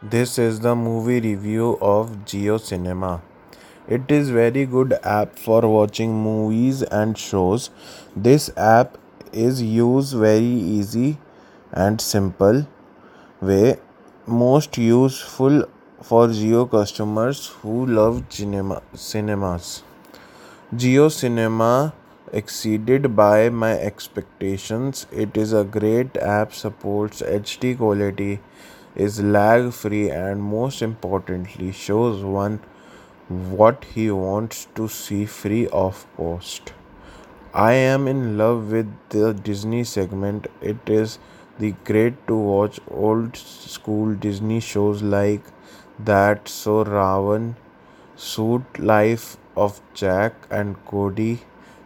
This is the movie review of Jio Cinema. It is very good app for watching movies and shows. This app is used very easy and simple way most useful for Geo customers who love cinema cinemas. Jio Cinema exceeded by my expectations. It is a great app supports HD quality is lag free and most importantly shows one what he wants to see free of cost. I am in love with the Disney segment. It is the great to watch old school Disney shows like that so Raven, Suite Life of Jack and Cody,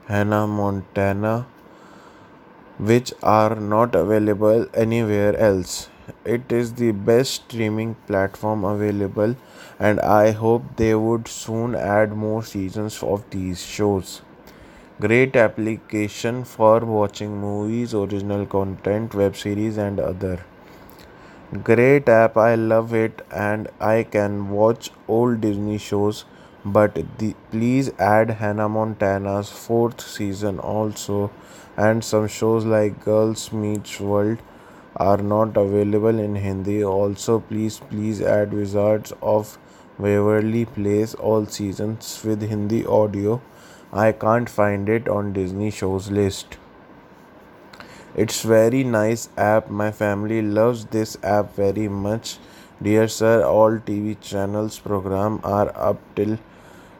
Hannah Montana, which are not available anywhere else. It is the best streaming platform available, and I hope they would soon add more seasons of these shows. Great application for watching movies, original content, web series, and other. Great app, I love it, and I can watch old Disney shows. But the, please add Hannah Montana's fourth season also, and some shows like Girls Meets World are not available in Hindi. Also, please please add Wizards of Waverly Place all seasons with Hindi audio. I can't find it on Disney shows list. It's very nice app. My family loves this app very much. Dear sir, all TV channels program are up till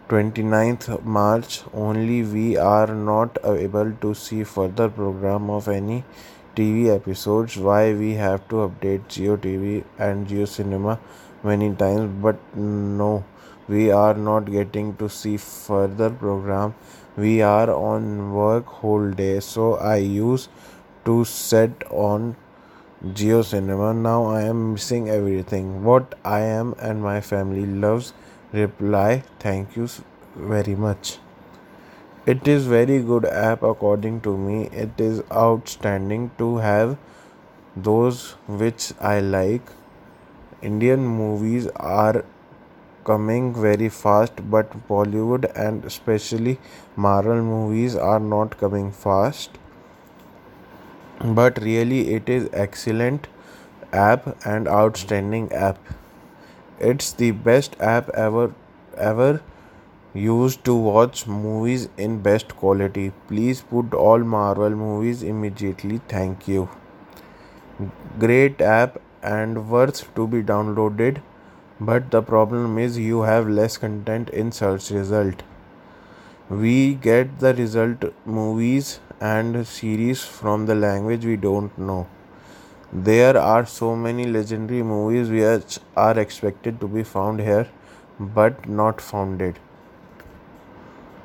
29th March. Only we are not able to see further program of any TV episodes. Why we have to update Jio TV and Jio Cinema many times, but no, we are not getting to see further program. We are on work whole day, so I use to set on Jio Cinema. Now I am missing everything. What I am and my family loves. Reply. Thank you very much. It is very good app according to me. It is outstanding to have those which I like. Indian movies are coming very fast, but Bollywood and especially Marvel movies are not coming fast but really it is excellent app and outstanding app it's the best app ever ever used to watch movies in best quality. Please put all marvel movies immediately. Thank you. Great app and worth to be downloaded. But the problem is you have less content in search result. We get the result movies and series from the language we don't know. There are so many legendary movies which are expected to be found here but not founded.